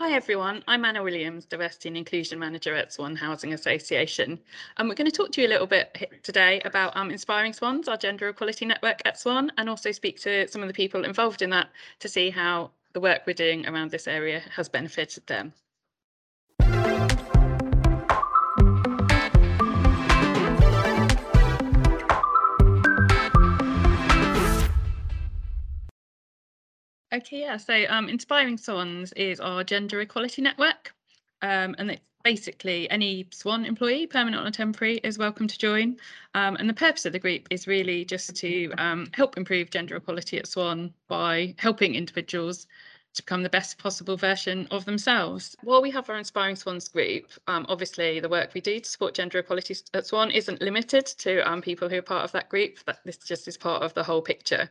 Hi everyone, I'm Anna Williams, Diversity and Inclusion Manager at Swan Housing Association. And we're going to talk to you a little bit today about um, Inspiring Swans, our gender equality network at Swan, and also speak to some of the people involved in that to see how the work we're doing around this area has benefited them. Okay, yeah. So um, Inspiring Swans is our gender equality network. Um, and it's basically any Swan employee, permanent or temporary, is welcome to join. Um, and the purpose of the group is really just to um, help improve gender equality at Swan by helping individuals to become the best possible version of themselves. While we have our Inspiring Swans group, um, obviously the work we do to support gender equality at Swan isn't limited to um, people who are part of that group. That this just is part of the whole picture.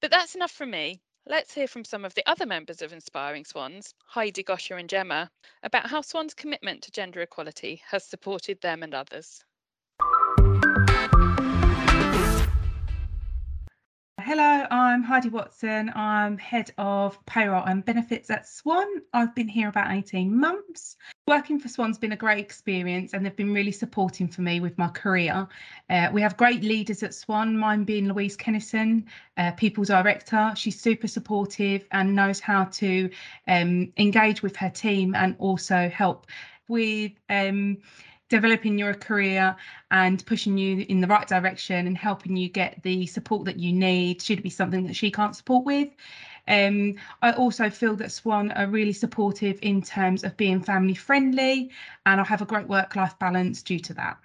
But that's enough from me. Let's hear from some of the other members of Inspiring Swans, Heidi, Gosia, and Gemma, about how Swan's commitment to gender equality has supported them and others. Hello, I'm Heidi Watson. I'm head of payroll and benefits at Swan. I've been here about 18 months. Working for Swan's been a great experience and they've been really supporting for me with my career. Uh, we have great leaders at Swan, mine being Louise Kennison, uh, people director. She's super supportive and knows how to um, engage with her team and also help with um, developing your career and pushing you in the right direction and helping you get the support that you need should it be something that she can't support with. Um, I also feel that Swan are really supportive in terms of being family friendly and I have a great work life balance due to that.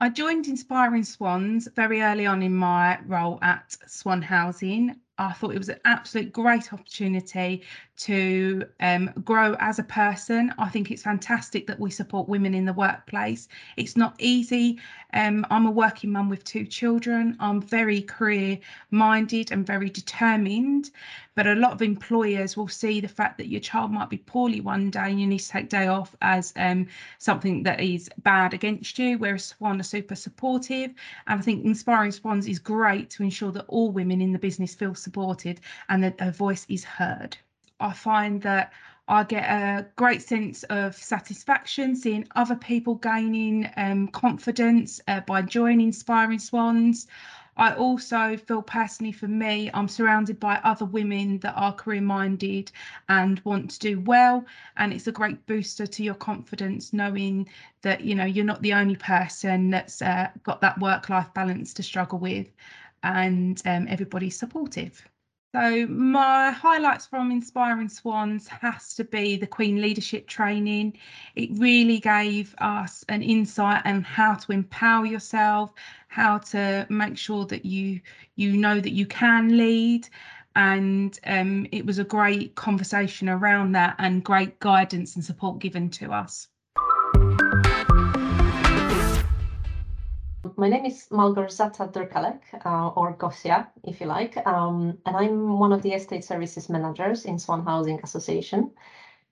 I joined Inspiring Swans very early on in my role at Swan Housing. I thought it was an absolute great opportunity to um, grow as a person. I think it's fantastic that we support women in the workplace. It's not easy. Um, I'm a working mum with two children. I'm very career minded and very determined. But a lot of employers will see the fact that your child might be poorly one day and you need to take day off as um, something that is bad against you, whereas Swan are super supportive. And I think Inspiring Swans is great to ensure that all women in the business feel supported and that their voice is heard. I find that I get a great sense of satisfaction seeing other people gaining um, confidence uh, by joining Inspiring Swans. I also feel personally for me, I'm surrounded by other women that are career minded and want to do well. And it's a great booster to your confidence knowing that, you know, you're not the only person that's uh, got that work life balance to struggle with and um, everybody's supportive. So my highlights from Inspiring Swans has to be the Queen Leadership Training. It really gave us an insight on how to empower yourself, how to make sure that you you know that you can lead. And um, it was a great conversation around that and great guidance and support given to us. My name is Malgorzata Durkalec, uh, or Gosia, if you like, um, and I'm one of the estate services managers in Swan Housing Association.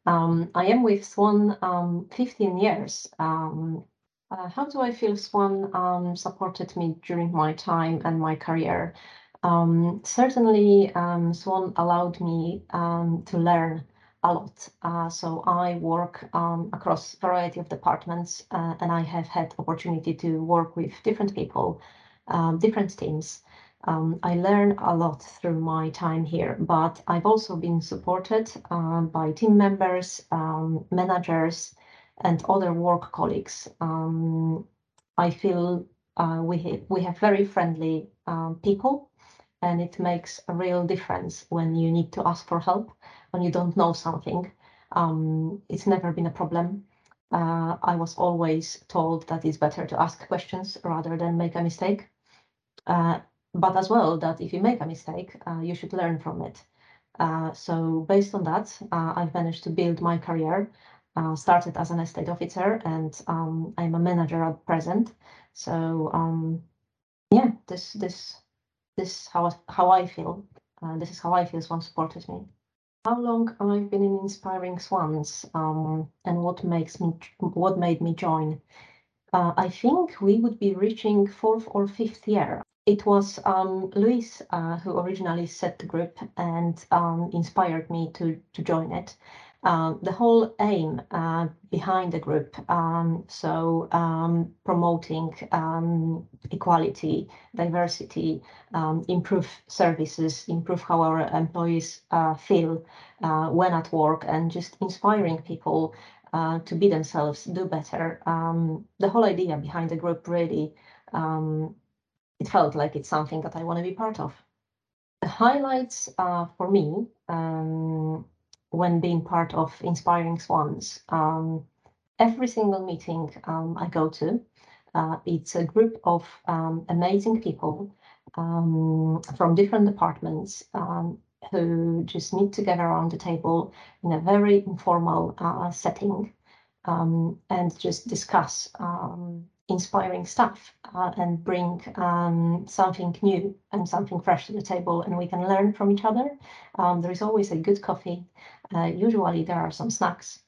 Um, I am with Swan um, 15 years. Um, uh, how do I feel Swan um, supported me during my time and my career? Um, certainly, Swan allowed me to learn a lot. Uh, so I work um, across a variety of departments uh, and I have had opportunity to work with different people, um, different teams. Um, I learn a lot through my time here, but I've also been supported uh, by team members, um, managers, and other work colleagues. Um, I feel uh, we, ha we have very friendly people and it makes a real difference when you need to ask for help when you don't know something. Um, it's never been a problem. Uh, I was always told that it's better to ask questions rather than make a mistake. Uh, but as well, that if you make a mistake, uh, you should learn from it. Uh, so based on that, uh, I've managed to build my career. Uh, started as an estate officer, and um, I'm a manager at present. So um, yeah, this this this how how I feel. this is how I feel Swan supported me how long I've been in Inspiring Swans um, and what makes me what made me join. Uh, I think we would be reaching fourth or fifth year. It was um, Louise uh, who originally set the group and um, inspired me to to join it. Uh, the whole aim uh, behind the group, um, so um, promoting um, equality, diversity, um, improve services, improve how our employees uh, feel uh, when at work, and just inspiring people uh, to be themselves, do better. Um, the whole idea behind the group really, um, it felt like it's something that I want to be part of. The highlights for me when being part of Inspiring Swans. Um, every single meeting um, I go to, uh, it's a group of um, amazing people um, from different departments um, who just meet together around the table in a very informal uh, setting um, and just discuss inspiring stuff uh, and bring um, something new and something fresh to the table and we can learn from each other. Um, there is always a good coffee. Uh, usually there are some snacks.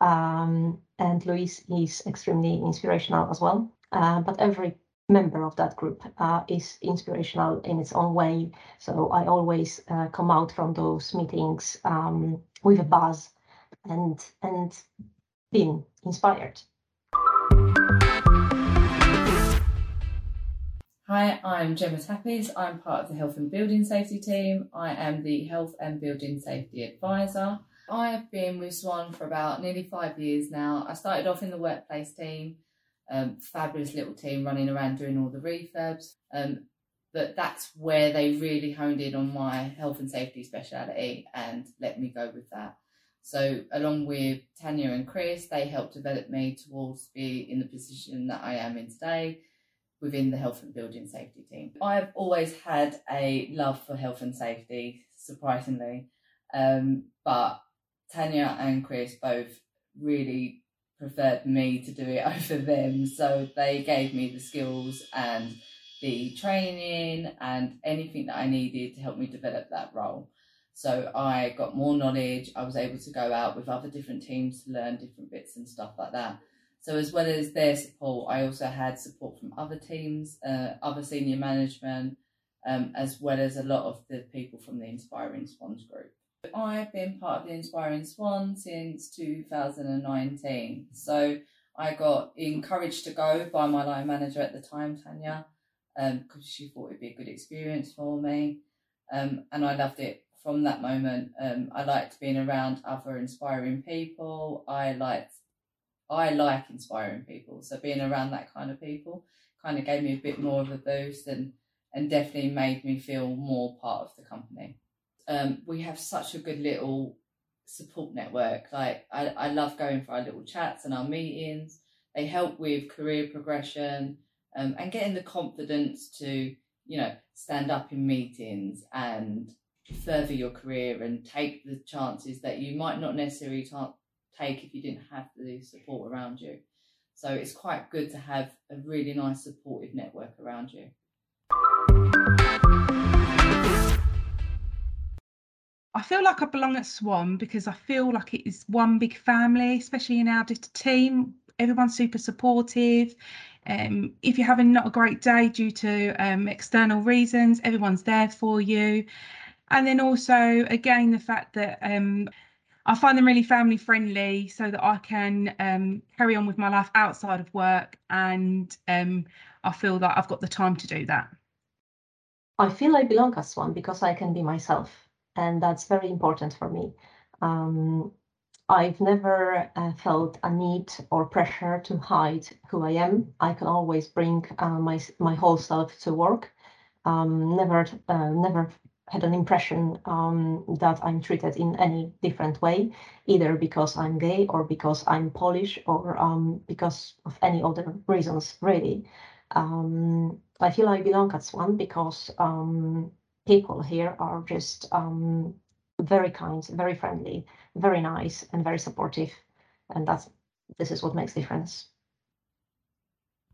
Um, and Louise is extremely inspirational as well. Uh, but every member of that group uh, is inspirational in its own way. So I always uh, come out from those meetings um, with a buzz and and being inspired. Hi, I'm Gemma Tsappis. I'm part of the Health and Building Safety team. I am the Health and Building Safety Advisor. I have been with Swan for about nearly five years now. I started off in the workplace team, um, fabulous little team running around doing all the refurbs. Um, but that's where they really honed in on my health and safety speciality and let me go with that. So, along with Tanya and Chris, they helped develop me towards be in the position that I am in today within the health and building safety team. I've always had a love for health and safety, surprisingly, um, but Tanya and Chris both really preferred me to do it over them, so they gave me the skills and the training and anything that I needed to help me develop that role. So I got more knowledge. I was able to go out with other different teams to learn different bits and stuff like that. So as well as their support, I also had support from other teams, uh, other senior management, um, as well as a lot of the people from the Inspiring Swans group. I've been part of the Inspiring Swan since 2019. So I got encouraged to go by my line manager at the time, Tanya, because um, she thought it'd be a good experience for me. Um, and I loved it from that moment. Um, I liked being around other inspiring people. I liked I like inspiring people. So being around that kind of people kind of gave me a bit more of a boost and and definitely made me feel more part of the company. Um, we have such a good little support network. Like I, I love going for our little chats and our meetings. They help with career progression um, and getting the confidence to, you know, stand up in meetings and further your career and take the chances that you might not necessarily take if you didn't have the support around you. So it's quite good to have a really nice supportive network around you. I feel like I belong at Swan because I feel like it is one big family, especially in our team. Everyone's super supportive. Um, if you're having not a great day due to um, external reasons, everyone's there for you. And then also, again, the fact that um, I find them really family friendly so that I can um, carry on with my life outside of work and um, I feel that I've got the time to do that. I feel I belong as one because I can be myself and that's very important for me. Um, I've never uh, felt a need or pressure to hide who I am. I can always bring uh, my my whole self to work. Um, never uh, never had an impression um, that I'm treated in any different way, either because I'm gay or because I'm Polish or um, because of any other reasons, really. Um, I feel I belong at Swan because um, people here are just um, very kind, very friendly, very nice, and very supportive, and that's this is what makes difference.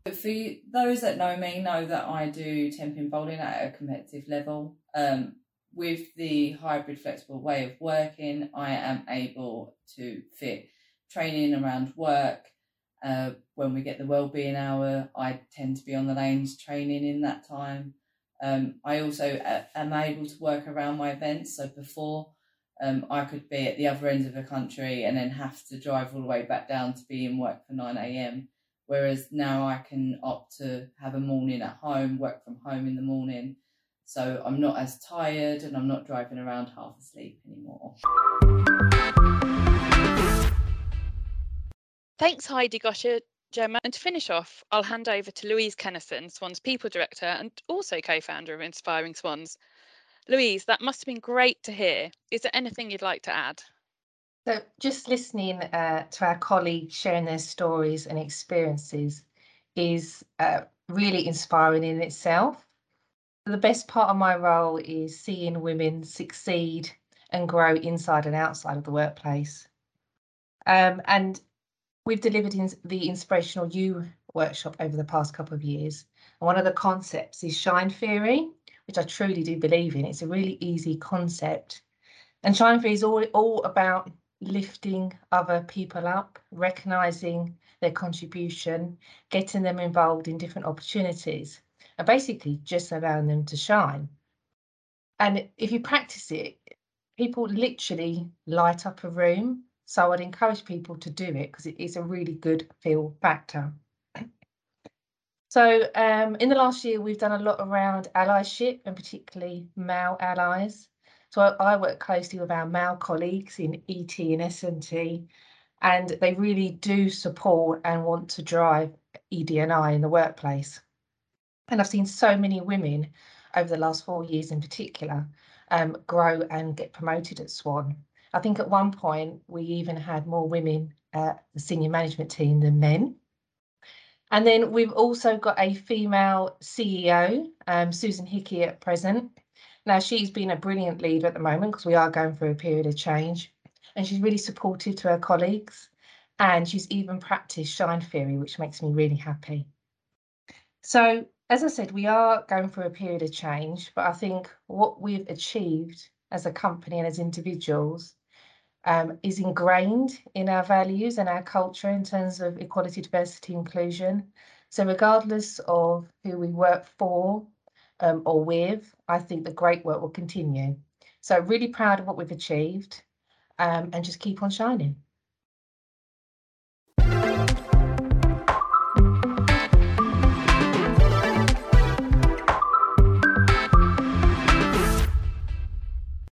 For those that know me, know that I do tenpin bowling at a competitive level. Um, with the hybrid flexible way of working, I am able to fit training around work. Uh, when we get the wellbeing hour, I tend to be on the lanes training in that time. Um, I also uh, am able to work around my events. So before um, I could be at the other end of the country and then have to drive all the way back down to be in work for 9 a.m. Whereas now I can opt to have a morning at home, work from home in the morning. So I'm not as tired and I'm not driving around half asleep anymore. Thanks, Heidi Gosia, Gemma. And to finish off, I'll hand over to Louise Kennison, Swan's People Director and also co founder of Inspiring Swans. Louise, that must have been great to hear. Is there anything you'd like to add? So, just listening uh, to our colleagues sharing their stories and experiences is uh, really inspiring in itself. The best part of my role is seeing women succeed and grow inside and outside of the workplace. Um, and we've delivered in the Inspirational You workshop over the past couple of years. And one of the concepts is shine theory, which I truly do believe in. It's a really easy concept. And shine theory is all, all about lifting other people up, recognizing their contribution, getting them involved in different opportunities, and basically just allowing them to shine. And if you practice it, people literally light up a room. So I'd encourage people to do it because it is a really good feel factor. So um, in the last year, we've done a lot around allyship and particularly male allies. So I, I work closely with our male colleagues in ET and S&T, and they really do support and want to drive ED&I in the workplace. And I've seen so many women over the last four years in particular um, grow and get promoted at Swan. I think at one point we even had more women at the senior management team than men. And then we've also got a female CEO, um, Susan Hickey at present, now, she's been a brilliant leader at the moment because we are going through a period of change, and she's really supportive to her colleagues. And she's even practiced shine theory, which makes me really happy. So, as I said, we are going through a period of change, but I think what we've achieved as a company and as individuals um, is ingrained in our values and our culture in terms of equality, diversity, inclusion. So, regardless of who we work for um, or with, I think the great work will continue. So really proud of what we've achieved um, and just keep on shining.